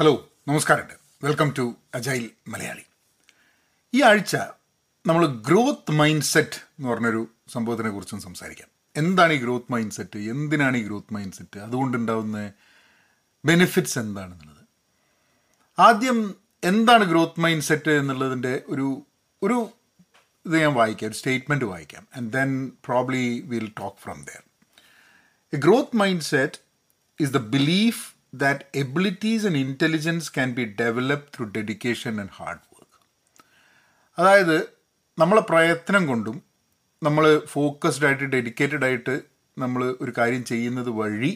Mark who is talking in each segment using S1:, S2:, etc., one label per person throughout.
S1: Hello നമസ്കാരമുണ്ട് welcome to agile Malayali ഈ ആഴ്ച നമ്മൾ ഗ്രോത്ത് മൈൻഡ് സെറ്റ് എന്ന് പറഞ്ഞൊരു സംഭവത്തിനെ കുറിച്ചും സംസാരിക്കാം. എന്താണ് ഈ ഗ്രോത്ത് മൈൻഡ് സെറ്റ് എന്തിനാണ് ഈ ഗ്രോത്ത് മൈൻഡ് സെറ്റ് അതുകൊണ്ടുണ്ടാവുന്ന ബെനിഫിറ്റ്സ് എന്താണെന്നുള്ളത്. ആദ്യം എന്താണ് ഗ്രോത്ത് മൈൻഡ് സെറ്റ് എന്നുള്ളതിന്റെ ഒരു ഒരു ഇത് ഞാൻ വായിക്കാം ഒരു സ്റ്റേറ്റ്മെന്റ് വായിക്കാം and then probably will talk from there a growth mind set is the belief that abilities and intelligence can be developed through dedication and hard work. അതായത് നമ്മളെ പ്രയത്നം കൊണ്ടും നമ്മൾ ഫോക്കസ്ഡ് ആയിട്ട് ഡെഡിക്കേറ്റഡ് ആയിട്ട് നമ്മൾ ഒരു കാര്യം ചെയ്യുന്നത് വഴി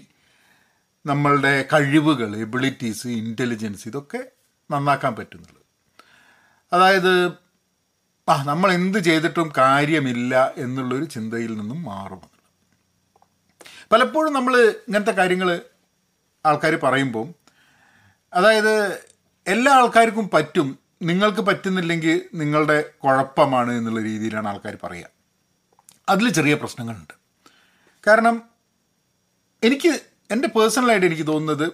S1: നമ്മളുടെ കഴിവുകൾ എബിലിറ്റീസ് ഇന്റലിജൻസ് ഇതൊക്കെ നന്നാക്കാൻ പറ്റുന്നുള്ളത് അതായത് ആ നമ്മൾ എന്ത് ചെയ്തിട്ടും കാര്യമില്ല എന്നുള്ളൊരു ചിന്തയിൽ നിന്നും മാറുമെന്നുള്ളത് പലപ്പോഴും നമ്മൾ ഇങ്ങനത്തെ കാര്യങ്ങൾ ആൾക്കാർ പറയുമ്പോൾ അതായത് എല്ലാ ആൾക്കാർക്കും പറ്റും നിങ്ങൾക്ക് പറ്റുന്നില്ലെങ്കിൽ നിങ്ങളുടെ കുഴപ്പമാണ് എന്നുള്ള രീതിയിലാണ് ആൾക്കാർ പറയുക. അതിൽ ചെറിയ പ്രശ്നങ്ങളുണ്ട്. കാരണം എനിക്ക് എന്റെ പേഴ്സണലായിട്ട് എനിക്ക് തോന്നുന്നത്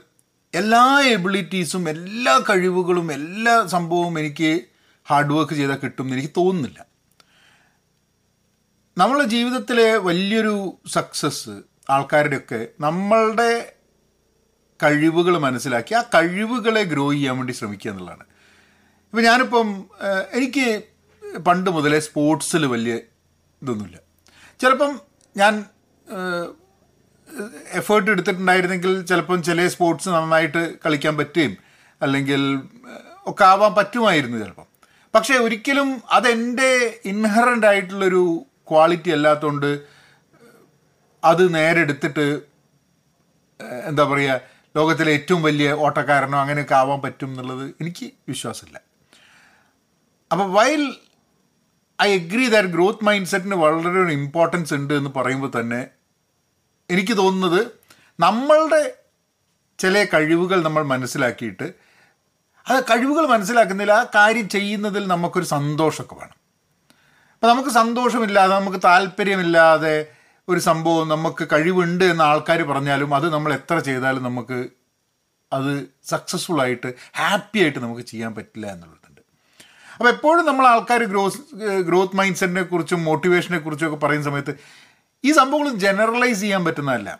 S1: എല്ലാ എബിലിറ്റീസും എല്ലാ കഴിവുകളും എല്ലാ സംഭവവും എനിക്ക് ഹാർഡ് വർക്ക് ചെയ്താൽ കിട്ടും എന്ന് എനിക്ക് തോന്നുന്നില്ല. നമ്മളെ ജീവിതത്തിലെ വലിയൊരു സക്സസ് ആൾക്കാരുടെയൊക്കെ നമ്മളുടെ കഴിവുകൾ മനസ്സിലാക്കി ആ കഴിവുകളെ ഗ്രോ ചെയ്യാൻ വേണ്ടി ശ്രമിക്കുക എന്നുള്ളതാണ്. ഇപ്പം ഞാനിപ്പം എനിക്ക് പണ്ട് മുതലേ സ്പോർട്സിൽ വലിയ ഇതൊന്നുമില്ല. ചിലപ്പം ഞാൻ എഫേർട്ട് എടുത്തിട്ടുണ്ടായിരുന്നെങ്കിൽ ചിലപ്പം ചില സ്പോർട്സ് നന്നായിട്ട് കളിക്കാൻ പറ്റുകയും അല്ലെങ്കിൽ ഒക്കെ ആവാൻ പറ്റുമായിരുന്നു ചിലപ്പം. പക്ഷേ ഒരിക്കലും അതെന്റെ ഇൻഹറന്റ് ആയിട്ടുള്ളൊരു ക്വാളിറ്റി അല്ലാത്തതുകൊണ്ട് അത് നേരെ എടുത്തിട്ട് എന്താ പറയുക ലോകത്തിലെ ഏറ്റവും വലിയ ഓട്ടക്കാരനോ അങ്ങനെയൊക്കെ ആവാൻ പറ്റും എന്നുള്ളത് എനിക്ക് വിശ്വാസമില്ല. അപ്പോൾ while I agree that growth mind സെറ്റിന് വളരെ ഒരു ഇമ്പോർട്ടൻസ് ഉണ്ട് എന്ന് പറയുമ്പോൾ തന്നെ എനിക്ക് തോന്നുന്നത് നമ്മളുടെ ചില കഴിവുകൾ നമ്മൾ മനസ്സിലാക്കിയിട്ട് ആ കഴിവുകൾ മനസ്സിലാക്കുന്നില്ല ആ കാര്യം ചെയ്യുന്നതിൽ നമുക്കൊരു സന്തോഷമൊക്കെ വേണം. അപ്പോൾ നമുക്ക് സന്തോഷമില്ലാതെ നമുക്ക് താല്പര്യമില്ലാതെ ഒരു സംഭവം നമുക്ക് കഴിവുണ്ട് എന്ന ആൾക്കാർ പറഞ്ഞാലും അത് നമ്മൾ എത്ര ചെയ്താലും നമുക്ക് അത് സക്സസ്ഫുൾ ആയിട്ട് ഹാപ്പി ആയിട്ട് നമുക്ക് ചെയ്യാൻ പറ്റില്ല എന്നുള്ളതുണ്ട്. അപ്പോൾ എപ്പോഴും നമ്മൾ ആൾക്കാർ ഗ്രോസ് ഗ്രോത്ത് മൈൻഡ് സെറ്റിനെ കുറിച്ചും മോട്ടിവേഷനെ കുറിച്ചും ഒക്കെ പറയുന്ന സമയത്ത് ഈ സംഭവങ്ങൾ ജനറലൈസ് ചെയ്യാൻ പറ്റുന്നതല്ല.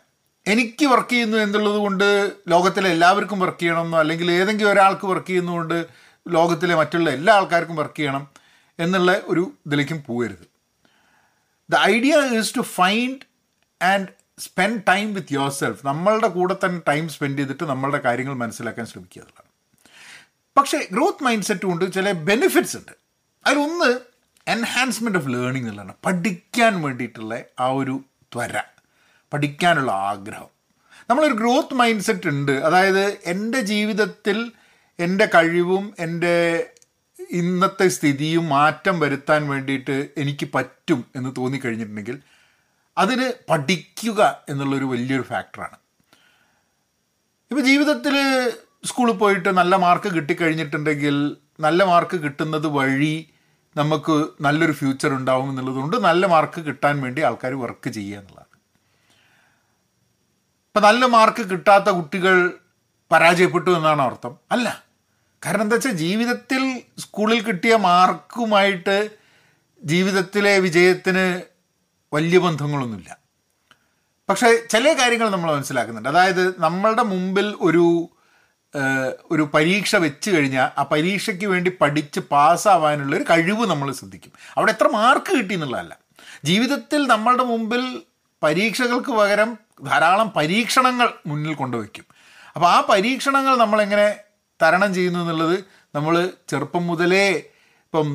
S1: എനിക്ക് വർക്ക് ചെയ്യുന്നു എന്നുള്ളത് കൊണ്ട് ലോകത്തിലെ എല്ലാവർക്കും വർക്ക് ചെയ്യണമെന്നോ അല്ലെങ്കിൽ ഏതെങ്കിലും ഒരാൾക്ക് വർക്ക് ചെയ്യുന്നതുകൊണ്ട് ലോകത്തിലെ മറ്റുള്ള എല്ലാ ആൾക്കാർക്കും വർക്ക് ചെയ്യണം എന്നുള്ള ഒരു ഇതിലേക്കും പോകരുത് the idea is to find and spend time with yourself നമ്മളുടെ കൂടെ തന്നെ ടൈം സ്പെൻഡ് ചെയ്തിട്ട് നമ്മളുടെ കാര്യങ്ങൾ മനസ്സിലാക്കാൻ ശ്രമിക്കുക എന്നുള്ളതാണ്. പക്ഷേ ഗ്രോത്ത് മൈൻഡ് സെറ്റ് കൊണ്ട് ചില ബെനിഫിറ്റ്സ് ഉണ്ട്. അതിലൊന്ന് എൻഹാൻസ്മെന്റ് ഓഫ് ലേണിംഗ് എന്നുള്ളതാണ്. പഠിക്കാൻ വേണ്ടിയിട്ടുള്ള ആ ഒരു ത്വര പഠിക്കാനുള്ള ആഗ്രഹം. നമ്മളൊരു ഗ്രോത്ത് മൈൻഡ് സെറ്റ് ഉണ്ട്. അതായത് എന്റെ ജീവിതത്തിൽ എന്റെ കഴിവും എന്റെ ഇന്നത്തെ സ്ഥിതിയും മാറ്റം വരുത്താൻ വേണ്ടിയിട്ട് എനിക്ക് പറ്റും എന്ന് തോന്നിക്കഴിഞ്ഞിട്ടുണ്ടെങ്കിൽ അതിന് പഠിക്കുക എന്നുള്ളൊരു വലിയൊരു ഫാക്ടറാണ്. ഇപ്പോൾ ജീവിതത്തിൽ സ്കൂളിൽ പോയിട്ട് നല്ല മാർക്ക് കിട്ടിക്കഴിഞ്ഞിട്ടുണ്ടെങ്കിൽ നല്ല മാർക്ക് കിട്ടുന്നത് വഴി നമുക്ക് നല്ലൊരു ഫ്യൂച്ചർ ഉണ്ടാവും എന്നുള്ളതുകൊണ്ട് നല്ല മാർക്ക് കിട്ടാൻ വേണ്ടി ആൾക്കാർ വർക്ക് ചെയ്യുക എന്നുള്ളതാണ്. ഇപ്പം നല്ല മാർക്ക് കിട്ടാത്ത കുട്ടികൾ പരാജയപ്പെട്ടു എന്നാണ് അർത്ഥം. അല്ല. കാരണം എന്താ വെച്ചാൽ ജീവിതത്തിൽ സ്കൂളിൽ കിട്ടിയ മാർക്കുമായിട്ട് ജീവിതത്തിലെ വിജയത്തിന് വലിയ ബന്ധങ്ങളൊന്നുമില്ല. പക്ഷേ ചില കാര്യങ്ങൾ നമ്മൾ മനസ്സിലാക്കുന്നുണ്ട്. അതായത് നമ്മളുടെ മുമ്പിൽ ഒരു ഒരു പരീക്ഷ വെച്ച് കഴിഞ്ഞാൽ ആ പരീക്ഷയ്ക്ക് വേണ്ടി പഠിച്ച് പാസ്സാവാനുള്ള ഒരു കഴിവ് നമ്മൾ ശ്രദ്ധിക്കും. അവിടെ എത്ര മാർക്ക് കിട്ടി എന്നുള്ളതല്ല. ജീവിതത്തിൽ നമ്മളുടെ മുമ്പിൽ പരീക്ഷകൾക്ക് പകരം ധാരാളം പരീക്ഷണങ്ങൾ മുന്നിൽ കൊണ്ടുവയ്ക്കും. അപ്പോൾ ആ പരീക്ഷണങ്ങൾ നമ്മളെങ്ങനെ തരണം ചെയ്യുന്നു എന്നുള്ളത് നമ്മൾ ചെറുപ്പം മുതലേ ഇപ്പം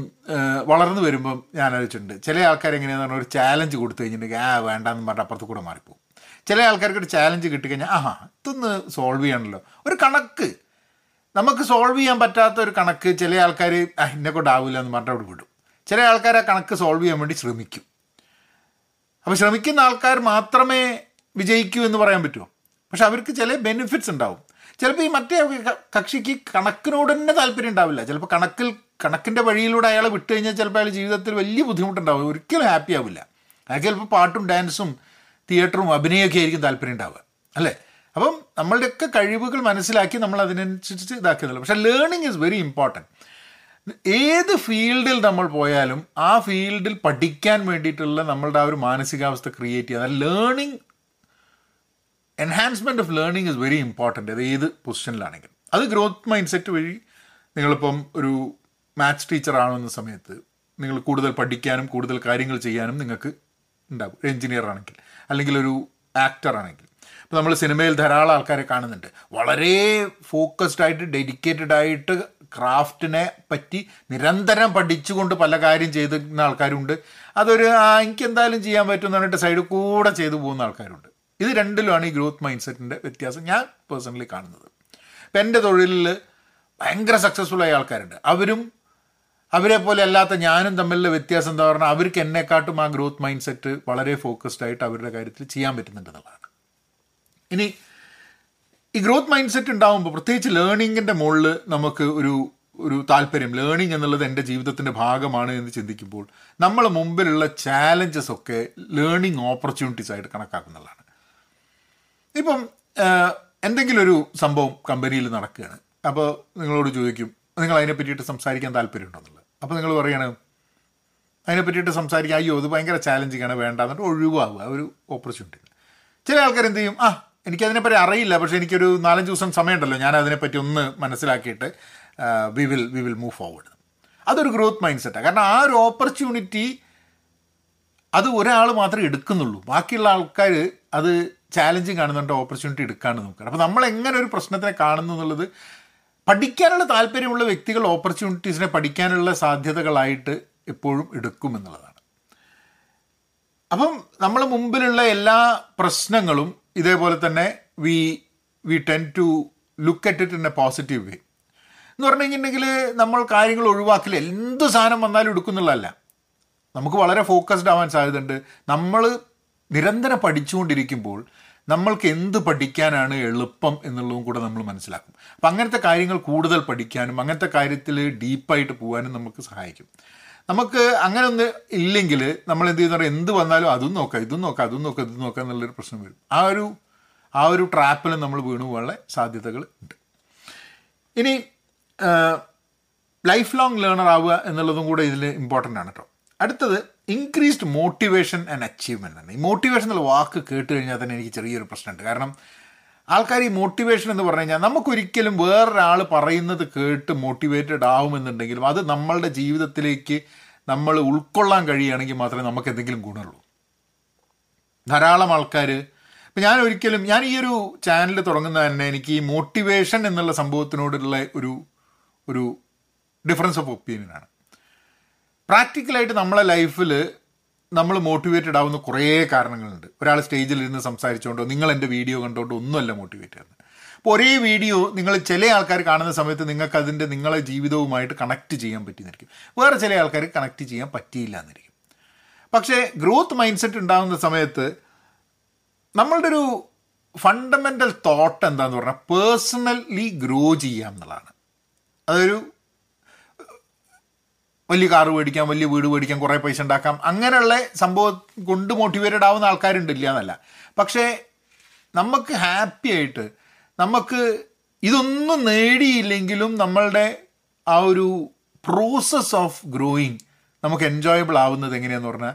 S1: വളർന്നു വരുമ്പം ഞാൻ ആലോചിച്ചിട്ടുണ്ട്. ചില ആൾക്കാർ എങ്ങനെയാന്ന് പറഞ്ഞാൽ ഒരു ചാലഞ്ച് കൊടുത്തു കഴിഞ്ഞിട്ടുണ്ടെങ്കിൽ ആ വേണ്ടാന്ന് പറഞ്ഞാൽ അപ്പുറത്ത് കൂടെ മാറിപ്പോകും ചില ആൾക്കാർക്ക് ഒരു ചാലഞ്ച് കിട്ടിക്കഴിഞ്ഞാൽ ആഹാ ഇതൊന്ന് സോൾവ് ചെയ്യണമല്ലോ ഒരു കണക്ക്. നമുക്ക് സോൾവ് ചെയ്യാൻ പറ്റാത്ത ഒരു കണക്ക് ചില ആൾക്കാർ എന്നെ കൊണ്ടാവില്ല എന്ന് പറഞ്ഞിട്ട് അവിടെ വിടും. ചില ആൾക്കാർ ആ കണക്ക് സോൾവ് ചെയ്യാൻ വേണ്ടി ശ്രമിക്കും. അപ്പോൾ ശ്രമിക്കുന്ന ആൾക്കാർ മാത്രമേ വിജയിക്കൂ എന്ന് പറയാൻ പറ്റുമോ പക്ഷെ അവർക്ക് ചില ബെനിഫിറ്റ്സ് ഉണ്ടാവും. ചിലപ്പോൾ ഈ മറ്റേ കക്ഷിക്ക് കണക്കിനോട് തന്നെ താല്പര്യം ഉണ്ടാവില്ല. ചിലപ്പോൾ കണക്കിൽ കണക്കിന്റെ വഴിയിലൂടെ അയാളെ വിട്ടു കഴിഞ്ഞാൽ ചിലപ്പോൾ അയാൾ ജീവിതത്തിൽ വലിയ ബുദ്ധിമുട്ടുണ്ടാവും. ഒരിക്കലും ഹാപ്പി ആവില്ല. അയാൾക്ക് ചിലപ്പോൾ പാട്ടും ഡാൻസും തിയേറ്ററും അഭിനയമൊക്കെ ആയിരിക്കും താല്പര്യം ഉണ്ടാവുക. അല്ലേ? അപ്പം നമ്മളുടെയൊക്കെ കഴിവുകൾ മനസ്സിലാക്കി നമ്മൾ അതിനനുസരിച്ച് ഇതാക്കുന്നില്ല പക്ഷേ ലേണിംഗ് ഇസ് വെരി ഇമ്പോർട്ടന്റ് ഏത് ഫീൽഡിൽ നമ്മൾ പോയാലും ആ ഫീൽഡിൽ പഠിക്കാൻ വേണ്ടിയിട്ടുള്ള നമ്മളുടെ ആ ഒരു മാനസികാവസ്ഥ ക്രിയേറ്റ് ചെയ്യുക. Learning enhancement of learning is very important അത് ഏത് പൊസിഷനിലാണെങ്കിലും അത് ഗ്രോത്ത് മൈൻഡ് സെറ്റ് വഴി നിങ്ങളിപ്പം ഒരു മാത്സ് ടീച്ചർ ആണെന്ന സമയത്ത് നിങ്ങൾ കൂടുതൽ പഠിക്കാനും കൂടുതൽ കാര്യങ്ങൾ ചെയ്യാനും നിങ്ങൾക്ക് ഉണ്ടാകും. ഒരു എഞ്ചിനീയർ ആണെങ്കിൽ അല്ലെങ്കിൽ ഒരു ആക്ടർ ആണെങ്കിൽ. ഇപ്പോൾ നമ്മൾ സിനിമയിൽ ധാരാളം ആൾക്കാരെ കാണുന്നുണ്ട്. വളരെ ഫോക്കസ്ഡ് ആയിട്ട് ഡെഡിക്കേറ്റഡ് ആയിട്ട് ക്രാഫ്റ്റിനെ പറ്റി നിരന്തരം പഠിച്ചുകൊണ്ട് പല കാര്യം ചെയ്തിരുന്ന ആൾക്കാരുണ്ട്. അതൊരു എനിക്ക് എന്തായാലും ചെയ്യാൻ പറ്റുമെന്ന് പറഞ്ഞിട്ട് സൈഡിൽ കൂടെ ചെയ്തു പോകുന്ന ആൾക്കാരുണ്ട്. ഇത് രണ്ടിലുമാണ് ഈ ഗ്രോത്ത് മൈൻഡ് സെറ്റിന്റെ വ്യത്യാസം ഞാൻ പേഴ്സണലി കാണുന്നത്. ഇപ്പം എന്റെ തൊഴിലിൽ ഭയങ്കര സക്സസ്ഫുൾ ആയ ആൾക്കാരുണ്ട്. അവരും അവരെ പോലെ അല്ലാത്ത ഞാനും തമ്മിലുള്ള വ്യത്യാസം എന്താ പറഞ്ഞാൽ അവർക്ക് എന്നെക്കാട്ടും ആ ഗ്രോത്ത് മൈൻഡ് സെറ്റ് വളരെ ഫോക്കസ്ഡ് ആയിട്ട് അവരുടെ കാര്യത്തിൽ ചെയ്യാൻ പറ്റുന്നുണ്ടെന്നുള്ളതാണ് ഇനി ഈ ഗ്രോത്ത് മൈൻഡ് സെറ്റ് ഉണ്ടാകുമ്പോൾ പ്രത്യേകിച്ച് ലേണിങ്ങിന്റെ മുകളിൽ നമുക്ക് ഒരു ഒരു താല്പര്യം. ലേണിംഗ് എന്നുള്ളത് എന്റെ ജീവിതത്തിന്റെ ഭാഗമാണ് എന്ന് ചിന്തിക്കുമ്പോൾ നമ്മളെ മുമ്പിലുള്ള ചാലഞ്ചസ് ഒക്കെ ലേണിംഗ് ഓപ്പർച്യൂണിറ്റീസ് ആയിട്ട് കണക്കാക്കുന്നതാണ് ഇപ്പം എന്തെങ്കിലും ഒരു സംഭവം കമ്പനിയിൽ നടക്കുകയാണ്. അപ്പോൾ നിങ്ങളോട് ചോദിക്കും നിങ്ങൾ അതിനെ പറ്റിയിട്ട് സംസാരിക്കാൻ താല്പര്യമുണ്ടെന്നുള്ളത് അപ്പോൾ നിങ്ങൾ പറയുകയാണ് അതിനെ പറ്റിയിട്ട് സംസാരിക്കുക അയ്യോ അത് ഭയങ്കര ചാലഞ്ചിങ് ആണ് വേണ്ട എന്നിട്ട് ഒഴിവാകുക ഒരു ഓപ്പർച്യൂണിറ്റി ചില ആൾക്കാർ എന്ത് ചെയ്യും ആ എനിക്കതിനെപ്പറ്റി അറിയില്ല പക്ഷേ എനിക്കൊരു നാലഞ്ച് ദിവസം സമയമുണ്ടല്ലോ ഞാൻ അതിനെപ്പറ്റി ഒന്ന് മനസ്സിലാക്കിയിട്ട് we will we will move forward അതൊരു ഗ്രോത്ത് മൈൻഡ് സെറ്റാണ് കാരണം ആ ഒരു ഓപ്പർച്യൂണിറ്റി അത് ഒരാൾ മാത്രമേ എടുക്കുന്നുള്ളൂ. ബാക്കിയുള്ള ആൾക്കാർ അത് ചാലഞ്ചിങ് കാണുന്നുണ്ട് ഓപ്പർച്യൂണിറ്റി എടുക്കാണ്ട് നോക്കുകയാണ് അപ്പോൾ നമ്മൾ എങ്ങനെ ഒരു പ്രശ്നത്തിനെ കാണുന്നു എന്നുള്ളത് പഠിക്കാനുള്ള താല്പര്യമുള്ള വ്യക്തികൾ ഓപ്പർച്യൂണിറ്റീസിനെ പഠിക്കാനുള്ള സാധ്യതകളായിട്ട് എപ്പോഴും എടുക്കും എന്നുള്ളതാണ്. അപ്പം നമ്മൾ മുമ്പിലുള്ള എല്ലാ പ്രശ്നങ്ങളും ഇതേപോലെ തന്നെ we we tend to look at it in a positive way എന്ന് പറഞ്ഞു കഴിഞ്ഞിട്ടുണ്ടെങ്കിൽ നമ്മൾ കാര്യങ്ങൾ ഒഴിവാക്കില്ല. എന്ത് സാധനം വന്നാലും എടുക്കുന്നുള്ളതല്ല. നമുക്ക് വളരെ ഫോക്കസ്ഡ് ആവാൻ സാധ്യതയുണ്ട്. നമ്മൾ നിരന്തരം പഠിച്ചുകൊണ്ടിരിക്കുമ്പോൾ നമ്മൾക്ക് എന്ത് പഠിക്കാനാണ് എളുപ്പം എന്നുള്ളതും കൂടെ നമ്മൾ മനസ്സിലാക്കും. അപ്പം അങ്ങനത്തെ കാര്യങ്ങൾ കൂടുതൽ പഠിക്കാനും അങ്ങനത്തെ കാര്യത്തിൽ ഡീപ്പായിട്ട് പോകാനും നമുക്ക് സഹായിക്കും. നമുക്ക് അങ്ങനെ ഒന്ന് ഇല്ലെങ്കിൽ നമ്മൾ എന്ത് ചെയ്യുന്ന? എന്ത് വന്നാലും അതും നോക്കാം ഇതും നോക്കാം അതും നോക്കാം ഇതും നോക്കാം എന്നുള്ളൊരു പ്രശ്നം വരും. ആ ഒരു ആ ഒരു ട്രാപ്പിൽ നമ്മൾ വീണു പോകാനുള്ള സാധ്യതകൾ ഉണ്ട്. ഇനി ലൈഫ് ലോങ് ലേണർ ആവുക എന്നുള്ളതും കൂടെ ഇതിൽ ഇമ്പോർട്ടന്റ് ആണ് കേട്ടോ അടുത്തത് ഇൻക്രീസ്ഡ് മോട്ടിവേഷൻ ആൻഡ് അച്ചീവ്മെന്റ് ആണ്. ഈ മോട്ടിവേഷൻ എന്നുള്ള വാക്ക് കേട്ട് കഴിഞ്ഞാൽ തന്നെ എനിക്ക് ചെറിയൊരു പ്രശ്നമുണ്ട്. കാരണം ആൾക്കാർ ഈ മോട്ടിവേഷൻ എന്ന് പറഞ്ഞു കഴിഞ്ഞാൽ നമുക്കൊരിക്കലും വേറൊരാൾ പറയുന്നത് കേട്ട് മോട്ടിവേറ്റഡ് ആവുമെന്നുണ്ടെങ്കിലും അത് നമ്മളുടെ ജീവിതത്തിലേക്ക് നമ്മൾ ഉൾക്കൊള്ളാൻ കഴിയുകയാണെങ്കിൽ മാത്രമേ നമുക്ക് എന്തെങ്കിലും ഗുണമുള്ളൂ. ധാരാളം ആൾക്കാർ ഇപ്പം ഞാൻ ഒരിക്കലും ഞാൻ ഈ ഒരു ചാനൽ തുടങ്ങുന്ന തന്നെ എനിക്ക് ഈ മോട്ടിവേഷൻ എന്നുള്ള സംഭവത്തിനോടുള്ള ഒരു ഒരു ഡിഫറൻസ് ഓഫ് ഒപ്പീനിയനാണ് പ്രാക്ടിക്കലായിട്ട് നമ്മളെ ലൈഫിൽ നമ്മൾ മോട്ടിവേറ്റഡ് ആവുന്ന കുറേ കാരണങ്ങളുണ്ട്. ഒരാൾ സ്റ്റേജിൽ ഇരുന്ന് സംസാരിച്ചുകൊണ്ടോ നിങ്ങൾ എന്റെ വീഡിയോ കണ്ടുകൊണ്ടോ ഒന്നുമല്ല മോട്ടിവേറ്റ് ചെയ്യുന്നത്. അപ്പോൾ ഒരേ വീഡിയോ നിങ്ങൾ ചില ആൾക്കാർ കാണുന്ന സമയത്ത് നിങ്ങൾക്ക് അതിന്റെ നിങ്ങളെ ജീവിതവുമായിട്ട് കണക്ട് ചെയ്യാൻ പറ്റിയെന്നിരിക്കും. വേറെ ചില ആൾക്കാർ കണക്ട് ചെയ്യാൻ പറ്റിയില്ല എന്നിരിക്കും പക്ഷേ ഗ്രോത്ത് മൈൻഡ് സെറ്റ് ഉണ്ടാകുന്ന സമയത്ത് നമ്മളുടെ ഒരു ഫണ്ടമെന്റൽ തോട്ട് എന്താണെന്ന് പറഞ്ഞാൽ പേഴ്സണലി ഗ്രോ ചെയ്യാം എന്നുള്ളതാണ്. അതൊരു വലിയ കാറ് മേടിക്കാം വലിയ വീട് മേടിക്കാം കുറേ പൈസ ഉണ്ടാക്കാം. അങ്ങനെയുള്ള സംഭവം കൊണ്ട് മോട്ടിവേറ്റഡ് ആവുന്ന ആൾക്കാരുണ്ടില്ല എന്നല്ല. പക്ഷേ നമുക്ക് ഹാപ്പി ആയിട്ട് നമുക്ക് ഇതൊന്നും നേടിയില്ലെങ്കിലും നമ്മളുടെ ആ ഒരു പ്രോസസ് ഓഫ് ഗ്രോയിങ് നമുക്ക് എൻജോയബിൾ ആവുന്നത് എങ്ങനെയാന്ന് പറഞ്ഞാൽ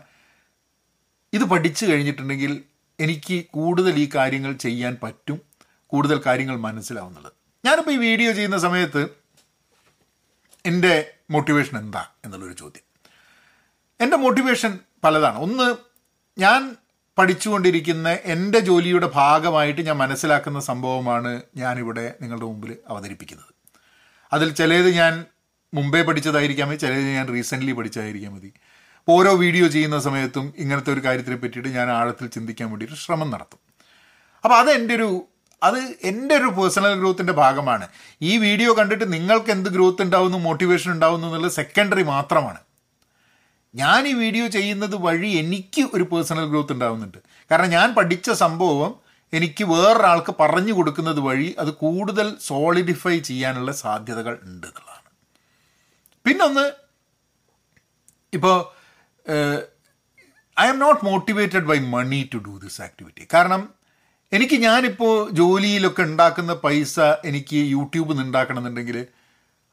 S1: ഇത് പഠിച്ചു കഴിഞ്ഞിട്ടുണ്ടെങ്കിൽ എനിക്ക് കൂടുതൽ ഈ കാര്യങ്ങൾ ചെയ്യാൻ പറ്റും കൂടുതൽ കാര്യങ്ങൾ മനസ്സിലാവുന്നത്. ഞാനിപ്പോൾ ഈ വീഡിയോ ചെയ്യുന്ന സമയത്ത് എന്റെ മോട്ടിവേഷൻ എന്താ എന്നുള്ളൊരു ചോദ്യം. എന്റെ മോട്ടിവേഷൻ പലതാണ്. ഒന്ന് ഞാൻ പഠിച്ചുകൊണ്ടിരിക്കുന്ന എന്റെ ജോലിയുടെ ഭാഗമായിട്ട് ഞാൻ മനസ്സിലാക്കുന്ന സംഭവമാണ് ഞാനിവിടെ നിങ്ങളുടെ മുമ്പിൽ അവതരിപ്പിക്കുന്നത്. അതിൽ ചിലത് ഞാൻ മുമ്പേ പഠിച്ചതായിരിക്കാം മതി ചിലത് ഞാൻ റീസെന്റ്ലി പഠിച്ചതായിരിക്കാം മതി. ഓരോ വീഡിയോ ചെയ്യുന്ന സമയത്തും ഇങ്ങനത്തെ ഒരു കാര്യത്തിനെ പറ്റിയിട്ട് ഞാൻ ആഴത്തിൽ ചിന്തിക്കാൻ വേണ്ടിയിട്ട് ശ്രമം നടത്തും. അപ്പോൾ അത് എന്റെ ഒരു അത് എന്റെ ഒരു പേഴ്സണൽ ഗ്രോത്തിന്റെ ഭാഗമാണ്. ഈ വീഡിയോ കണ്ടിട്ട് നിങ്ങൾക്ക് എന്ത് ഗ്രോത്ത് ഉണ്ടാവുന്നു മോട്ടിവേഷൻ ഉണ്ടാവുന്നു എന്നുള്ളത് സെക്കൻഡറി മാത്രമാണ്. ഞാൻ ഈ വീഡിയോ ചെയ്യുന്നത് വഴി എനിക്ക് ഒരു പേഴ്സണൽ ഗ്രോത്ത് ഉണ്ടാവുന്നുണ്ട്. കാരണം ഞാൻ പഠിച്ച സംഭവം എനിക്ക് വേറൊരാൾക്ക് പറഞ്ഞു കൊടുക്കുന്നത് വഴി അത് കൂടുതൽ സോളിഡിഫൈ ചെയ്യാനുള്ള സാധ്യതകൾ ഉണ്ട് എന്നുള്ളതാണ്. പിന്നൊന്ന് ഇപ്പോൾ I'm not motivated by money to do this activity കാരണം എനിക്ക് ഞാനിപ്പോൾ ജോലിയിലൊക്കെ ഉണ്ടാക്കുന്ന പൈസ എനിക്ക് യൂട്യൂബിൽ നിന്ന് ഉണ്ടാക്കണമെന്നുണ്ടെങ്കിൽ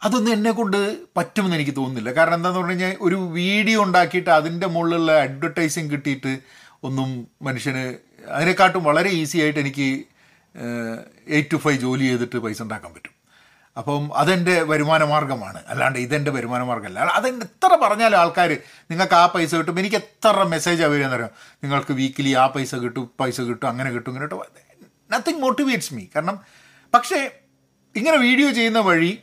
S1: അതൊന്നും എന്നെ കൊണ്ട് പറ്റുമെന്ന് എനിക്ക് തോന്നുന്നില്ല. കാരണം എന്താണെന്ന് പറഞ്ഞു കഴിഞ്ഞാൽ ഒരു വീഡിയോ ഉണ്ടാക്കിയിട്ട് അതിന്റെ മുകളിലുള്ള അഡ്വർടൈസിങ് കിട്ടിയിട്ട് ഒന്നും മനുഷ്യന് അതിനെക്കാട്ടും വളരെ ഈസി ആയിട്ട് എനിക്ക് എയ്റ്റ് ടു ഫൈവ് ജോലി ചെയ്തിട്ട് പൈസ ഉണ്ടാക്കാൻ പറ്റും. അപ്പം അതെന്റെ വരുമാന മാർഗമാണ് അല്ലാണ്ട് ഇതെന്റെ വരുമാന മാർഗമല്ല അതെന്നെ എത്ര പറഞ്ഞാലും ആൾക്കാർ നിങ്ങൾക്ക് ആ പൈസ കിട്ടും. എനിക്ക് എത്ര മെസ്സേജ് ആവുകയെന്ന് പറയാം നിങ്ങൾക്ക് വീക്കിലി ആ പൈസ കിട്ടും പൈസ കിട്ടും അങ്ങനെ കിട്ടും ഇങ്ങനെ കിട്ടും. നത്തിങ് മോട്ടിവേറ്റ്സ് മീ കാരണം പക്ഷേ ഇങ്ങനെ വീഡിയോ ചെയ്യുന്ന വഴി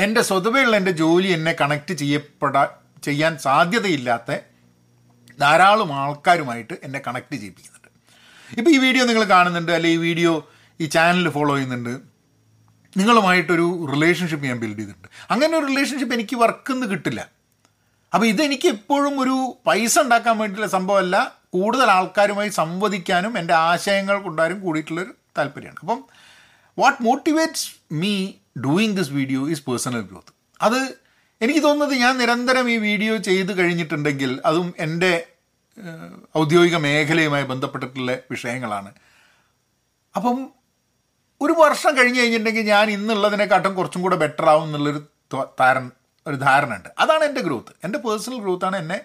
S1: എന്റെ സ്വതവേയുള്ള എന്റെ ജോലി എന്നെ കണക്ട് ചെയ്യപ്പെടാ ചെയ്യാൻ സാധ്യതയില്ലാത്ത ധാരാളം ആൾക്കാരുമായിട്ട് എന്നെ കണക്ട് ചെയ്യിപ്പിക്കുന്നുണ്ട്. ഇപ്പോൾ ഈ വീഡിയോ നിങ്ങൾ കാണുന്നുണ്ട് അല്ലെങ്കിൽ ഈ വീഡിയോ ഈ ചാനൽ ഫോളോ ചെയ്യുന്നുണ്ട്. നിങ്ങളുമായിട്ടൊരു റിലേഷൻഷിപ്പ് ഞാൻ ബിൽഡ് ചെയ്തിട്ടുണ്ട്. അങ്ങനെ ഒരു റിലേഷൻഷിപ്പ് എനിക്ക് വർക്കെന്ന് കിട്ടില്ല. അപ്പോൾ ഇതെനിക്ക് എപ്പോഴും ഒരു പൈസ ഉണ്ടാക്കാൻ വേണ്ടിയിട്ടുള്ള സംഭവമല്ല കൂടുതൽ ആൾക്കാരുമായി സംവദിക്കാനും എന്റെ ആശയങ്ങൾ കൊണ്ടാരും കൂടിയിട്ടുള്ളൊരു താല്പര്യമാണ്. അപ്പം what motivates me doing this video is personal growth അത് എനിക്ക് തോന്നുന്നത് ഞാൻ നിരന്തരം ഈ വീഡിയോ ചെയ്ത് കഴിഞ്ഞിട്ടുണ്ടെങ്കിൽ അതും എന്റെ ഔദ്യോഗിക മേഖലയുമായി ബന്ധപ്പെട്ടിട്ടുള്ള വിഷയങ്ങളാണ്. അപ്പം ഒരു വർഷം കഴിഞ്ഞ് കഴിഞ്ഞിട്ടുണ്ടെങ്കിൽ ഞാൻ ഇന്നുള്ളതിനെക്കാട്ടും കുറച്ചും കൂടെ ബെറ്റർ ആവും എന്നുള്ളൊരു ധാരണ ഒരു ധാരണ ഉണ്ട് അതാണ് എന്റെ ഗ്രോത്ത് എന്റെ പേഴ്സണൽ ഗ്രോത്താണ് എന്നെ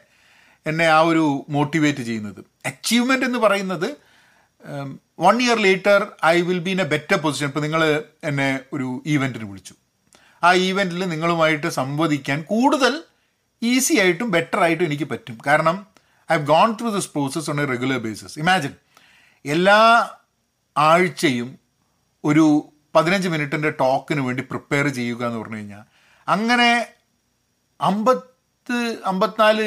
S1: എന്നെ ആ ഒരു മോട്ടിവേറ്റ് ചെയ്യുന്നത്. അച്ചീവ്മെന്റ് എന്ന് പറയുന്നത് one year later I will be in A better position ഇപ്പോൾ നിങ്ങൾ എന്നെ ഒരു ഈവന്റിന് വിളിച്ചു. ആ ഈവന്റിൽ നിങ്ങളുമായിട്ട് സംവദിക്കാൻ കൂടുതൽ ഈസി ആയിട്ടും ബെറ്റർ ആയിട്ടും എനിക്ക് പറ്റും. കാരണം I have gone through this process on a regular basis imagine എല്ലാ ആഴ്ചയും ഒരു പതിനഞ്ച് മിനിറ്റിന്റെ ടോക്കിന് വേണ്ടി പ്രിപ്പയർ ചെയ്യുക എന്ന് പറഞ്ഞു കഴിഞ്ഞാൽ അങ്ങനെ അമ്പത്ത് അമ്പത്തിനാല്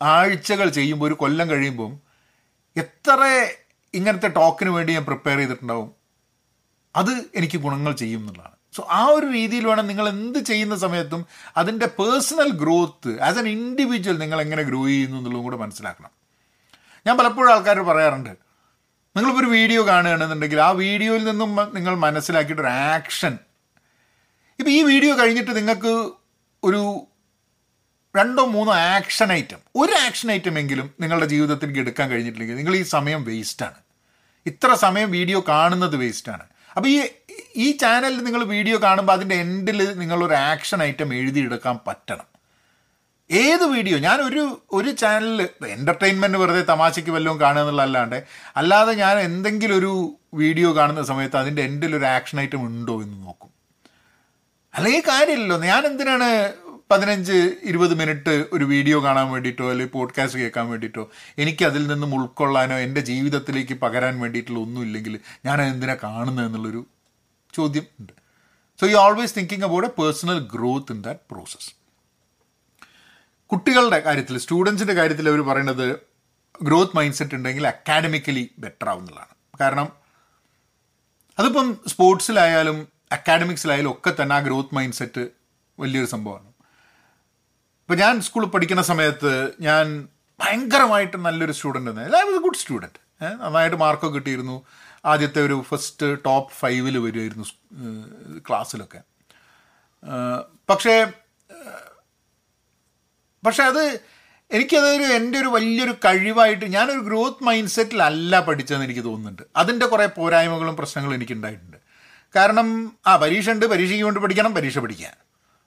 S1: ആഴ്ചകൾ ചെയ്യുമ്പോൾ ഒരു കൊല്ലം കഴിയുമ്പം എത്ര ഇങ്ങനത്തെ ടോക്കിന് വേണ്ടി ഞാൻ പ്രിപ്പയർ ചെയ്തിട്ടുണ്ടാവും അത് എനിക്ക് ഗുണങ്ങൾ ചെയ്യും എന്നുള്ളതാണ്. സോ ആ ഒരു രീതിയിൽ വേണം നിങ്ങൾ എന്ത് ചെയ്യുന്ന സമയത്തും അതിന്റെ personal growth as an individual നിങ്ങൾ എങ്ങനെ ഗ്രോ ചെയ്യുന്നു എന്നുള്ളതും കൂടെ മനസ്സിലാക്കണം. ഞാൻ പലപ്പോഴും ആൾക്കാർ പറയാറുണ്ട് നിങ്ങളിപ്പോൾ ഒരു വീഡിയോ കാണുകയാണെന്നുണ്ടെങ്കിൽ ആ വീഡിയോയിൽ നിന്നും നിങ്ങൾ മനസ്സിലാക്കിയിട്ടൊരു ആക്ഷൻ ഇപ്പോൾ ഈ വീഡിയോ കഴിഞ്ഞിട്ട് നിങ്ങൾക്ക് ഒരു രണ്ടോ മൂന്നോ ആക്ഷൻ ഐറ്റം ഒരു ആക്ഷൻ ഐറ്റം എങ്കിലും നിങ്ങളുടെ ജീവിതത്തിലേക്ക് എടുക്കാൻ കഴിഞ്ഞിട്ടില്ലെങ്കിൽ നിങ്ങൾ ഈ സമയം വേസ്റ്റാണ് ഇത്ര സമയം വീഡിയോ കാണുന്നത് വേസ്റ്റാണ് അപ്പോൾ ഈ ഈ ചാനലിൽ നിങ്ങൾ വീഡിയോ കാണുമ്പോൾ അതിന്റെ എൻഡിൽ നിങ്ങളൊരു ആക്ഷൻ ഐറ്റം എഴുതിയെടുക്കാൻ പറ്റണം. ഏത് വീഡിയോ? ഞാൻ ഒരു ഒരു ചാനലിൽ എന്റർടൈൻമെന്റ് വെറുതെ തമാശയ്ക്ക് വല്ലതും കാണുക എന്നുള്ളതല്ലാണ്ട് അല്ലാതെ ഞാൻ എന്തെങ്കിലും ഒരു വീഡിയോ കാണുന്ന സമയത്ത് അതിന്റെ എൻഡിൽ ഒരു ആക്ഷൻ ഐറ്റം ഉണ്ടോ എന്ന് നോക്കും. അല്ലെങ്കിൽ കാര്യമില്ലല്ലോ. ഞാൻ എന്തിനാണ് പതിനഞ്ച് ഇരുപത് മിനിറ്റ് ഒരു വീഡിയോ കാണാൻ വേണ്ടിയിട്ടോ അല്ലെങ്കിൽ പോഡ്കാസ്റ്റ് കേൾക്കാൻ വേണ്ടിയിട്ടോ എനിക്ക് അതിൽ നിന്നും ഉൾക്കൊള്ളാനോ എന്റെ ജീവിതത്തിലേക്ക് പകരാൻ വേണ്ടിയിട്ടുള്ള ഒന്നുമില്ലെങ്കിൽ ഞാൻ എന്തിനാ കാണുന്നത് എന്നുള്ളൊരു ചോദ്യം ഉണ്ട്. So you always thinking about a personal growth in that process കുട്ടികളുടെ കാര്യത്തിൽ സ്റ്റുഡൻസിന്റെ കാര്യത്തിൽ അവർ പറയുന്നത് ഗ്രോത്ത് മൈൻഡ് സെറ്റ് ഉണ്ടെങ്കിൽ അക്കാഡമിക്കലി ബെറ്റർ ആവുന്നതാണ് കാരണം അതിപ്പം സ്പോർട്സിലായാലും അക്കാഡമിക്സിലായാലും ഒക്കെ തന്നെ ആ ഗ്രോത്ത് മൈൻഡ് സെറ്റ് വലിയൊരു സംഭവമാണ്. ഇപ്പം ഞാൻ സ്കൂളിൽ പഠിക്കുന്ന സമയത്ത് ഞാൻ ഭയങ്കരമായിട്ട് നല്ലൊരു സ്റ്റുഡന്റ് തന്നെ I was a good student നന്നായിട്ട് മാർക്കൊക്കെ കിട്ടിയിരുന്നു. ആദ്യത്തെ ഒരു ഫസ്റ്റ് ടോപ്പ് ഫൈവിൽ വരുമായിരുന്നു ക്ലാസ്സിലൊക്കെ പക്ഷേ പക്ഷെ അത് എനിക്കതൊരു എന്റെ ഒരു വലിയൊരു കഴിവായിട്ട് ഞാനൊരു ഗ്രോത്ത് മൈൻഡ് സെറ്റിലല്ല പഠിച്ചതെന്ന് എനിക്ക് തോന്നുന്നുണ്ട്. അതിന്റെ കുറേ പോരായ്മകളും പ്രശ്നങ്ങളും എനിക്കുണ്ടായിട്ടുണ്ട്. കാരണം ആ പരീക്ഷ ഉണ്ട് പരീക്ഷയ്ക്ക് വേണ്ടി പഠിക്കണം പരീക്ഷ പഠിക്കാൻ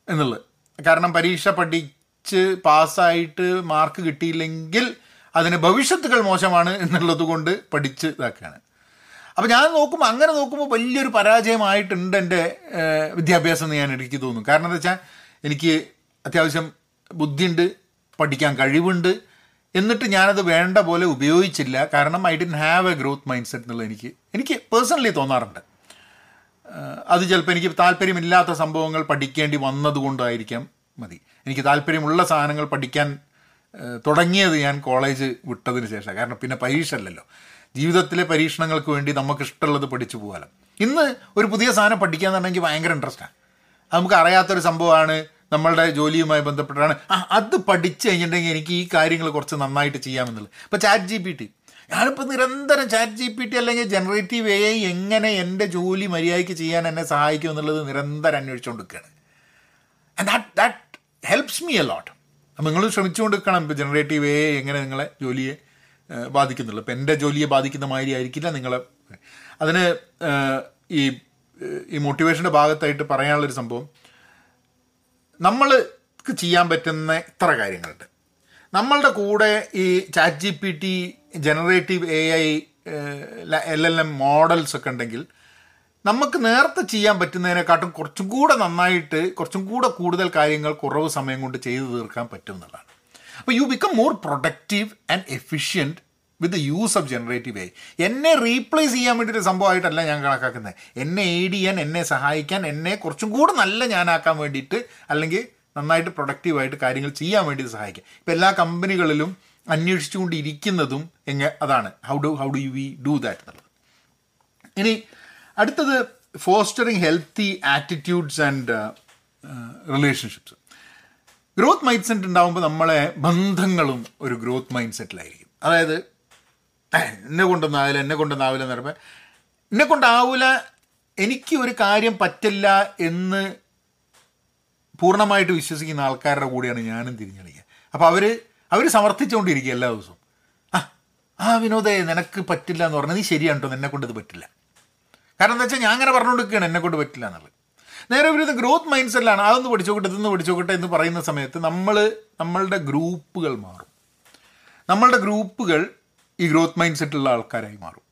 S1: എന്നുള്ളത്. കാരണം പരീക്ഷ പഠിച്ച് പാസ്സായിട്ട് മാർക്ക് കിട്ടിയില്ലെങ്കിൽ അതിന് ഭവിഷ്യത്തുകൾ മോശമാണ് എന്നുള്ളത് കൊണ്ട് പഠിച്ച് ഇതാക്കുകയാണ് അപ്പോൾ ഞാൻ നോക്കുമ്പോൾ അങ്ങനെ നോക്കുമ്പോൾ വലിയൊരു പരാജയമായിട്ടുണ്ട് എന്റെ വിദ്യാഭ്യാസം എന്ന് ഞാൻ എനിക്ക് തോന്നുന്നു. കാരണം എന്താ വെച്ചാൽ എനിക്ക് അത്യാവശ്യം ബുദ്ധിയുണ്ട് പഠിക്കാൻ കഴിവുണ്ട് എന്നിട്ട് ഞാനത് വേണ്ട പോലെ ഉപയോഗിച്ചില്ല. കാരണം I didn't have a growth mind set എന്നുള്ളത് എനിക്ക് എനിക്ക് പേഴ്സണലി തോന്നാറുണ്ട്. അത് ചിലപ്പോൾ എനിക്ക് താല്പര്യമില്ലാത്ത സംഭവങ്ങൾ പഠിക്കേണ്ടി വന്നതുകൊണ്ടായിരിക്കാം മതി. എനിക്ക് താല്പര്യമുള്ള സാധനങ്ങൾ പഠിക്കാൻ തുടങ്ങിയത് ഞാൻ കോളേജ് വിട്ടതിന് ശേഷം കാരണം പിന്നെ പരീക്ഷ അല്ലല്ലോ. ജീവിതത്തിലെ പരീക്ഷണങ്ങൾക്ക് വേണ്ടി നമുക്ക് ഇഷ്ടമുള്ളത് പഠിച്ചു പോകാലോ. ഇന്ന് ഒരു പുതിയ സാധനം പഠിക്കുക എന്ന് പറഞ്ഞാൽ എനിക്ക് ഭയങ്കര ഇൻട്രസ്റ്റാണ് നമുക്ക് അറിയാത്തൊരു സംഭവമാണ്. നമ്മളുടെ ജോലിയുമായി ബന്ധപ്പെട്ടാണ്. ആ അത് പഠിച്ചു കഴിഞ്ഞിട്ടുണ്ടെങ്കിൽ എനിക്ക് ഈ കാര്യങ്ങൾ കുറച്ച് നന്നായിട്ട് ചെയ്യാമെന്നുള്ളത്. ഇപ്പോൾ ചാറ്റ് ജി പി ടി ഞാനിപ്പോൾ നിരന്തരം ചാറ്റ് ജി പി ടി അല്ലെങ്കിൽ ജനറേറ്റീവ് എ ഐ എങ്ങനെ എന്റെ ജോലി മര്യാദയ്ക്ക് ചെയ്യാൻ എന്നെ സഹായിക്കും എന്നുള്ളത് നിരന്തരം അന്വേഷിച്ചുകൊണ്ടിരിക്കുകയാണ്. And that that helps me a lot അപ്പം നിങ്ങൾ ശ്രമിച്ചുകൊണ്ട് നിൽക്കണം ഇപ്പോൾ ജനറേറ്റീവ് എ ഐ എങ്ങനെ നിങ്ങളെ ജോലിയെ ബാധിക്കുന്നുള്ളൂ ഇപ്പം എന്റെ ജോലിയെ ബാധിക്കുന്ന മാതിരി ആയിരിക്കില്ല നിങ്ങളെ. അതിന് ഈ ഈ മോട്ടിവേഷന്റെ ഭാഗത്തായിട്ട് പറയാനുള്ളൊരു സംഭവം. നമ്മൾക്ക് ചെയ്യാൻ പറ്റുന്ന ഇത്ര കാര്യങ്ങളുണ്ട്. നമ്മളുടെ കൂടെ ഈ chat G P T generative A I L L M models ഒക്കെ ഉണ്ടെങ്കിൽ നമുക്ക് നേരത്തെ ചെയ്യാൻ പറ്റുന്നതിനെക്കാട്ടും കുറച്ചും കൂടെ നന്നായിട്ട് കുറച്ചും കൂടെ കൂടുതൽ കാര്യങ്ങൾ കുറവ് സമയം കൊണ്ട് ചെയ്തു തീർക്കാൻ പറ്റും എന്നുള്ളതാണ്. അപ്പോൾ you become more productive and efficient with use of generative A എന്നെ റീപ്ലേസ് ചെയ്യാൻ വേണ്ടിയിട്ട് സംഭവമായിട്ടല്ല ഞാൻ കണക്കാക്കുന്നത്. എന്നെ എയ്ഡ് ചെയ്യാൻ എന്നെ സഹായിക്കാൻ എന്നെ കുറച്ചും കൂടെ നല്ല ഞാനാക്കാൻ വേണ്ടിയിട്ട് അല്ലെങ്കിൽ നന്നായിട്ട് പ്രൊഡക്റ്റീവായിട്ട് കാര്യങ്ങൾ ചെയ്യാൻ വേണ്ടി സഹായിക്കാം. സഹായിക്കും ഇപ്പം എല്ലാ കമ്പനികളിലും അന്വേഷിച്ചുകൊണ്ടിരിക്കുന്നതും എങ്ങ അതാണ്. How do how do you we do that എന്നുള്ളത്. ഇനി അടുത്തത് fostering healthy attitudes and relationships growth mind set ഉണ്ടാകുമ്പോൾ നമ്മളെ ബന്ധങ്ങളും ഒരു ഗ്രോത്ത് മൈൻഡ് സെറ്റിലായിരിക്കും അതായത് "ഏഹ്, എന്നെ കൊണ്ടൊന്നാവില്ല എന്നെ കൊണ്ടൊന്നാവില്ല എന്ന് പറയുമ്പോൾ എന്നെ കൊണ്ടാവില്ല എനിക്ക് ഒരു കാര്യം പറ്റില്ല എന്ന് പൂർണമായിട്ട് വിശ്വസിക്കുന്ന ആൾക്കാരുടെ കൂടെയാണ് ഞാനും തിരിഞ്ഞളിക്കുക. അപ്പോൾ അവർ അവർ സമർത്ഥിച്ചുകൊണ്ടിരിക്കുക എല്ലാ ദിവസവും. ആ ആ വിനോദേ നിനക്ക് പറ്റില്ല എന്ന് പറഞ്ഞാൽ നീ ശരിയാണ് കേട്ടോ എന്നെ കൊണ്ട് ഇത് പറ്റില്ല. കാരണം എന്താ വെച്ചാൽ ഞാൻ അങ്ങനെ പറഞ്ഞുകൊടുക്കുകയാണ് എന്നെ കൊണ്ട് പറ്റില്ല എന്നുള്ളത്. നേരെ വിരുദ്ധ ഗ്രോത്ത് മൈൻഡ് സെല്ലാണ് അതൊന്ന് പഠിച്ചോക്കട്ടെ ഇതൊന്ന് പഠിച്ചോക്കട്ടെ എന്ന് പറയുന്ന സമയത്ത് നമ്മൾ നമ്മളുടെ ഗ്രൂപ്പുകൾ മാറും. നമ്മളുടെ ഗ്രൂപ്പുകൾ ഈ ഗ്രോത്ത് മൈൻഡ് സെറ്റുള്ള ആൾക്കാരായി മാറും.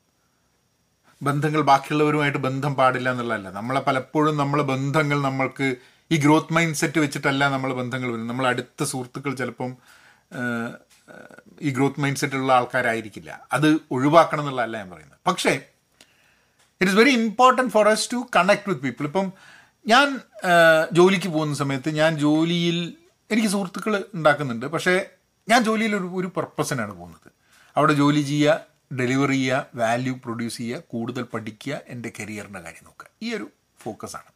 S1: ബന്ധങ്ങൾ ബാക്കിയുള്ളവരുമായിട്ട് ബന്ധം പാടില്ല എന്നുള്ളതല്ല. നമ്മളെ പലപ്പോഴും നമ്മളെ ബന്ധങ്ങൾ നമ്മൾക്ക് ഈ ഗ്രോത്ത് മൈൻഡ് സെറ്റ് വെച്ചിട്ടല്ല നമ്മളെ ബന്ധങ്ങൾ വരുന്നത്. നമ്മൾ അടുത്ത സുഹൃത്തുക്കൾ ചിലപ്പം ഈ ഗ്രോത്ത് മൈൻഡ് സെറ്റുള്ള ആൾക്കാരായിരിക്കില്ല. അത് ഒഴിവാക്കണം എന്നുള്ളതല്ല ഞാൻ പറയുന്നത്. പക്ഷേ it is very important for us to connect with people ഇപ്പം ഞാൻ ജോലിക്ക് പോകുന്ന സമയത്ത് ഞാൻ ജോലിയിൽ എനിക്ക് സുഹൃത്തുക്കൾ ഉണ്ടാക്കുന്നുണ്ട്. പക്ഷേ ഞാൻ ജോലിയിൽ ഒരു ഒരു പർപ്പസിനാണ് പോകുന്നത്. അവിടെ ജോലി ചെയ്യുക ഡെലിവറി ചെയ്യുക വാല്യൂ പ്രൊഡ്യൂസ് ചെയ്യുക കൂടുതൽ പഠിക്കുക എന്റെ കരിയറിന്റെ കാര്യം നോക്കുക. ഈ ഒരു ഫോക്കസാണ്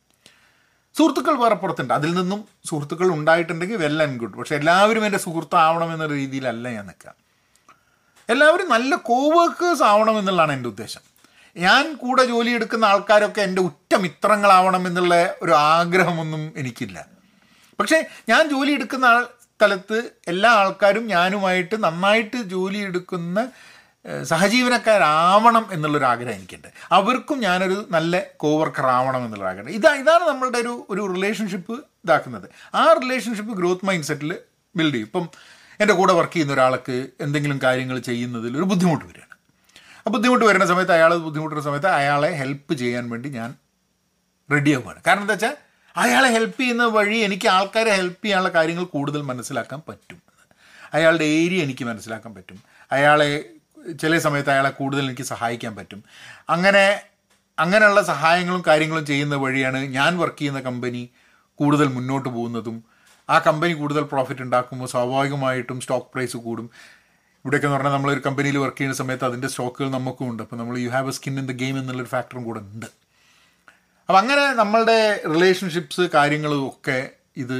S1: സുഹൃത്തുക്കൾ വേറെ പുറത്തുണ്ട്. അതിൽ നിന്നും സുഹൃത്തുക്കൾ ഉണ്ടായിട്ടുണ്ടെങ്കിൽ വെൽ ആൻഡ് ഗുഡ് പക്ഷേ എല്ലാവരും എന്റെ സുഹൃത്താവണം എന്ന രീതിയിലല്ല ഞാൻ നിൽക്കുക. എല്ലാവരും നല്ല കോവേക്കേഴ്സ് ആവണം എന്നുള്ളതാണ് എന്റെ ഉദ്ദേശം. ഞാൻ കൂടെ ജോലി എടുക്കുന്ന ആൾക്കാരൊക്കെ എന്റെ ഉറ്റ മിത്രങ്ങളാവണം എന്നുള്ള ഒരു ആഗ്രഹമൊന്നും എനിക്കില്ല. പക്ഷേ ഞാൻ ജോലി എടുക്കുന്ന ആൾ സ്ഥലത്ത് എല്ലാ ആൾക്കാരും ഞാനുമായിട്ട് നന്നായിട്ട് ജോലി എടുക്കുന്ന സഹജീവനക്കാരാവണം എന്നുള്ളൊരു ആഗ്രഹം എനിക്കുണ്ട്. അവർക്കും ഞാനൊരു നല്ല കോവർക്കർ ആവണം എന്നുള്ള ആഗ്രഹം ഇതാ ഇതാണ് നമ്മളുടെ ഒരു ഒരു റിലേഷൻഷിപ്പ് ഇതാക്കുന്നത്. ആ റിലേഷൻഷിപ്പ് ഗ്രോത്ത് മൈൻഡ് സെറ്റിൽ ബിൽഡ് ചെയ്യും. ഇപ്പം എന്റെ കൂടെ വർക്ക് ചെയ്യുന്ന ഒരാൾക്ക് എന്തെങ്കിലും കാര്യങ്ങൾ ചെയ്യുന്നതിൽ ഒരു ബുദ്ധിമുട്ട് വരികയാണ്. ആ ബുദ്ധിമുട്ട് വരുന്ന സമയത്ത് അയാൾ ബുദ്ധിമുട്ടുന്ന സമയത്ത് അയാളെ ഹെൽപ്പ് ചെയ്യാൻ വേണ്ടി ഞാൻ റെഡിയാവുകയാണ് കാരണം എന്താ വെച്ചാൽ അയാളെ ഹെൽപ്പ് ചെയ്യുന്ന വഴി എനിക്ക് ആൾക്കാരെ ഹെൽപ്പ് ചെയ്യാനുള്ള കാര്യങ്ങൾ കൂടുതൽ മനസ്സിലാക്കാൻ പറ്റും. അയാളുടെ ഏരിയ എനിക്ക് മനസ്സിലാക്കാൻ പറ്റും. അയാളെ ചില സമയത്ത് അയാളെ കൂടുതൽ എനിക്ക് സഹായിക്കാൻ പറ്റും. അങ്ങനെ അങ്ങനെയുള്ള സഹായങ്ങളും കാര്യങ്ങളും ചെയ്യുന്ന വഴിയാണ് ഞാൻ വർക്ക് ചെയ്യുന്ന കമ്പനി കൂടുതൽ മുന്നോട്ട് പോകുന്നതും ആ കമ്പനി കൂടുതൽ പ്രോഫിറ്റ് ഉണ്ടാക്കുമ്പോൾ സ്വാഭാവികമായിട്ടും സ്റ്റോക്ക് പ്രൈസ് കൂടും. ഇവിടെയൊക്കെ എന്ന് പറഞ്ഞാൽ നമ്മളൊരു കമ്പനിയിൽ വർക്ക് ചെയ്യുന്ന സമയത്ത് അതിന്റെ സ്റ്റോക്കുകൾ നമുക്കും ഉണ്ട്. അപ്പോൾ നമ്മൾ you have a skin in the game എന്നുള്ളൊരു ഫാക്ടറും കൂടെ ഉണ്ട്. അപ്പം അങ്ങനെ നമ്മളുടെ റിലേഷൻഷിപ്സ് കാര്യങ്ങളും ഒക്കെ ഇത്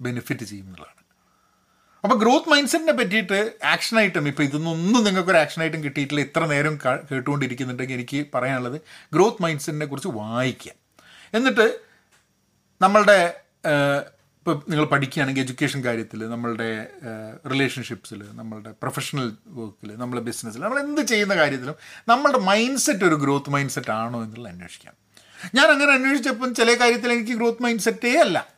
S1: ബെനിഫിറ്റ് ചെയ്യും എന്നുള്ളതാണ്. അപ്പോൾ ഗ്രോത്ത് മൈൻഡ് സെറ്റിനെ പറ്റിയിട്ട് ആക്ഷൻ ഐറ്റം ഇപ്പോൾ ഇതൊന്നും നിങ്ങൾക്ക് ഒരു ആക്ഷൻ ഐറ്റം കിട്ടിയിട്ടില്ല ഇത്ര നേരം കേട്ടുകൊണ്ടിരിക്കുന്നുണ്ടെങ്കിൽ എനിക്ക് പറയാനുള്ളത് ഗ്രോത്ത് മൈൻഡ് സെറ്റിനെ കുറിച്ച് വായിക്കുക. എന്നിട്ട് നമ്മളുടെ ഇപ്പോൾ നിങ്ങൾ പഠിക്കുകയാണെങ്കിൽ എഡ്യൂക്കേഷൻ കാര്യത്തിൽ നമ്മളുടെ റിലേഷൻഷിപ്സിൽ നമ്മളുടെ പ്രൊഫഷണൽ വർക്കിൽ നമ്മളെ ബിസിനസ്സിൽ നമ്മൾ എന്ത് ചെയ്യുന്ന കാര്യത്തിലും നമ്മളുടെ മൈൻഡ് സെറ്റ് ഒരു ഗ്രോത്ത് മൈൻഡ് സെറ്റ് ആണോ എന്നുള്ളത് അന്വേഷിക്കാം. ഞാൻ അങ്ങനെ അന്വേഷിച്ചപ്പം ചില കാര്യത്തിൽ എനിക്ക് ഗ്രോത്ത് മൈൻഡ് സെറ്റേ അല്ല.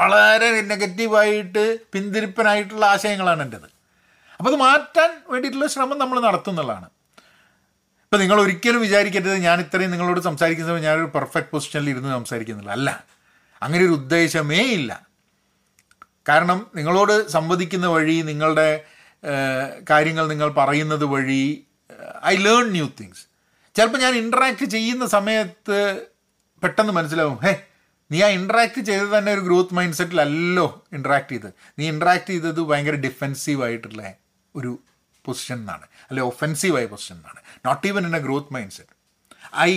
S1: വളരെ നെഗറ്റീവായിട്ട് പിന്തിരിപ്പനായിട്ടുള്ള ആശയങ്ങളാണ് എന്റെത് അപ്പോൾ അത് മാറ്റാൻ വേണ്ടിയിട്ടുള്ള ശ്രമം നമ്മൾ നടത്തുന്നതാണ് ഇപ്പം നിങ്ങൾ ഒരിക്കലും വിചാരിക്കരുത് ഞാൻ ഇത്രയും നിങ്ങളോട് സംസാരിക്കുന്ന സമയം ഞാനൊരു പെർഫെക്റ്റ് പൊസിഷനിൽ ഇരുന്ന് സംസാരിക്കുന്നില്ല. അല്ല. അങ്ങനെ ഒരു ഉദ്ദേശമേ ഇല്ല. കാരണം നിങ്ങളോട് സംവദിക്കുന്ന വഴി നിങ്ങളുടെ കാര്യങ്ങൾ നിങ്ങൾ പറയുന്നത് വഴി ഐ ലേൺ ന്യൂ തിങ്സ്. ചിലപ്പോൾ ഞാൻ ഇൻട്രാക്ട് ചെയ്യുന്ന സമയത്ത് പെട്ടെന്ന് മനസ്സിലാവും. ഹേ നീ ആ ഇൻട്രാക്ട് ചെയ്തത് തന്നെ ഒരു ഗ്രോത്ത് മൈൻഡ് സെറ്റിലല്ലോ ഇൻട്രാക്ട് ചെയ്തത്. നീ ഇൻട്രാക്ട് ചെയ്തത് ഭയങ്കര ഡിഫെൻസീവ് ആയിട്ടുള്ള ഒരു പൊസിഷൻ എന്നാണ് അല്ലെ ഒഫെൻസീവായ പൊസിഷൻ എന്നാണ് not even in a growth mindset I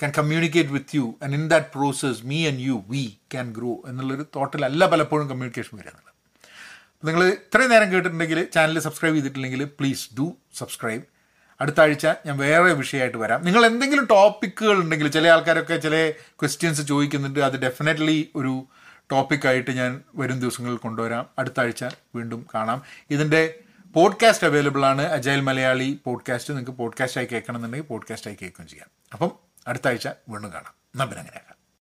S1: can communicate with you and in that process me and you we can grow എന്നുള്ളൊരു തോട്ടിലല്ല പലപ്പോഴും കമ്മ്യൂണിക്കേഷൻ വരിക എന്നുള്ളത്. നിങ്ങൾ ഇത്രയും നേരം കേട്ടിട്ടുണ്ടെങ്കിൽ ചാനൽ സബ്സ്ക്രൈബ് ചെയ്തിട്ടില്ലെങ്കിൽ പ്ലീസ് ഡു സബ്സ്ക്രൈബ് അടുത്ത ആഴ്ച ഞാൻ വേറെ വിഷയമായിട്ട് വരാം. നിങ്ങൾ എന്തെങ്കിലും ടോപ്പിക്കുകൾ ഉണ്ടെങ്കിൽ ചില ആൾക്കാരൊക്കെ ചില ക്വസ്റ്റ്യൻസ് ചോദിക്കുന്നുണ്ട്. അത് ഡെഫിനറ്റ്ലി ഒരു ടോപ്പിക്കായിട്ട് ഞാൻ വരും ദിവസങ്ങളിൽ കൊണ്ടുവരാം. അടുത്ത ആഴ്ച വീണ്ടും കാണാം. ഇതിന്റെ പോഡ്കാസ്റ്റ് അവൈലബിൾ ആണ്. അജയൽ മലയാളി പോഡ്കാസ്റ്റ് നിങ്ങൾക്ക് പോഡ്കാസ്റ്റായി കേൾക്കണമെന്നുണ്ടെങ്കിൽ പോഡ്കാസ്റ്റായി കേൾക്കുകയും ചെയ്യാം. അപ്പം അടുത്ത ആഴ്ച വീണ്ടും കാണാം. അങ്ങനെയാക്കാം.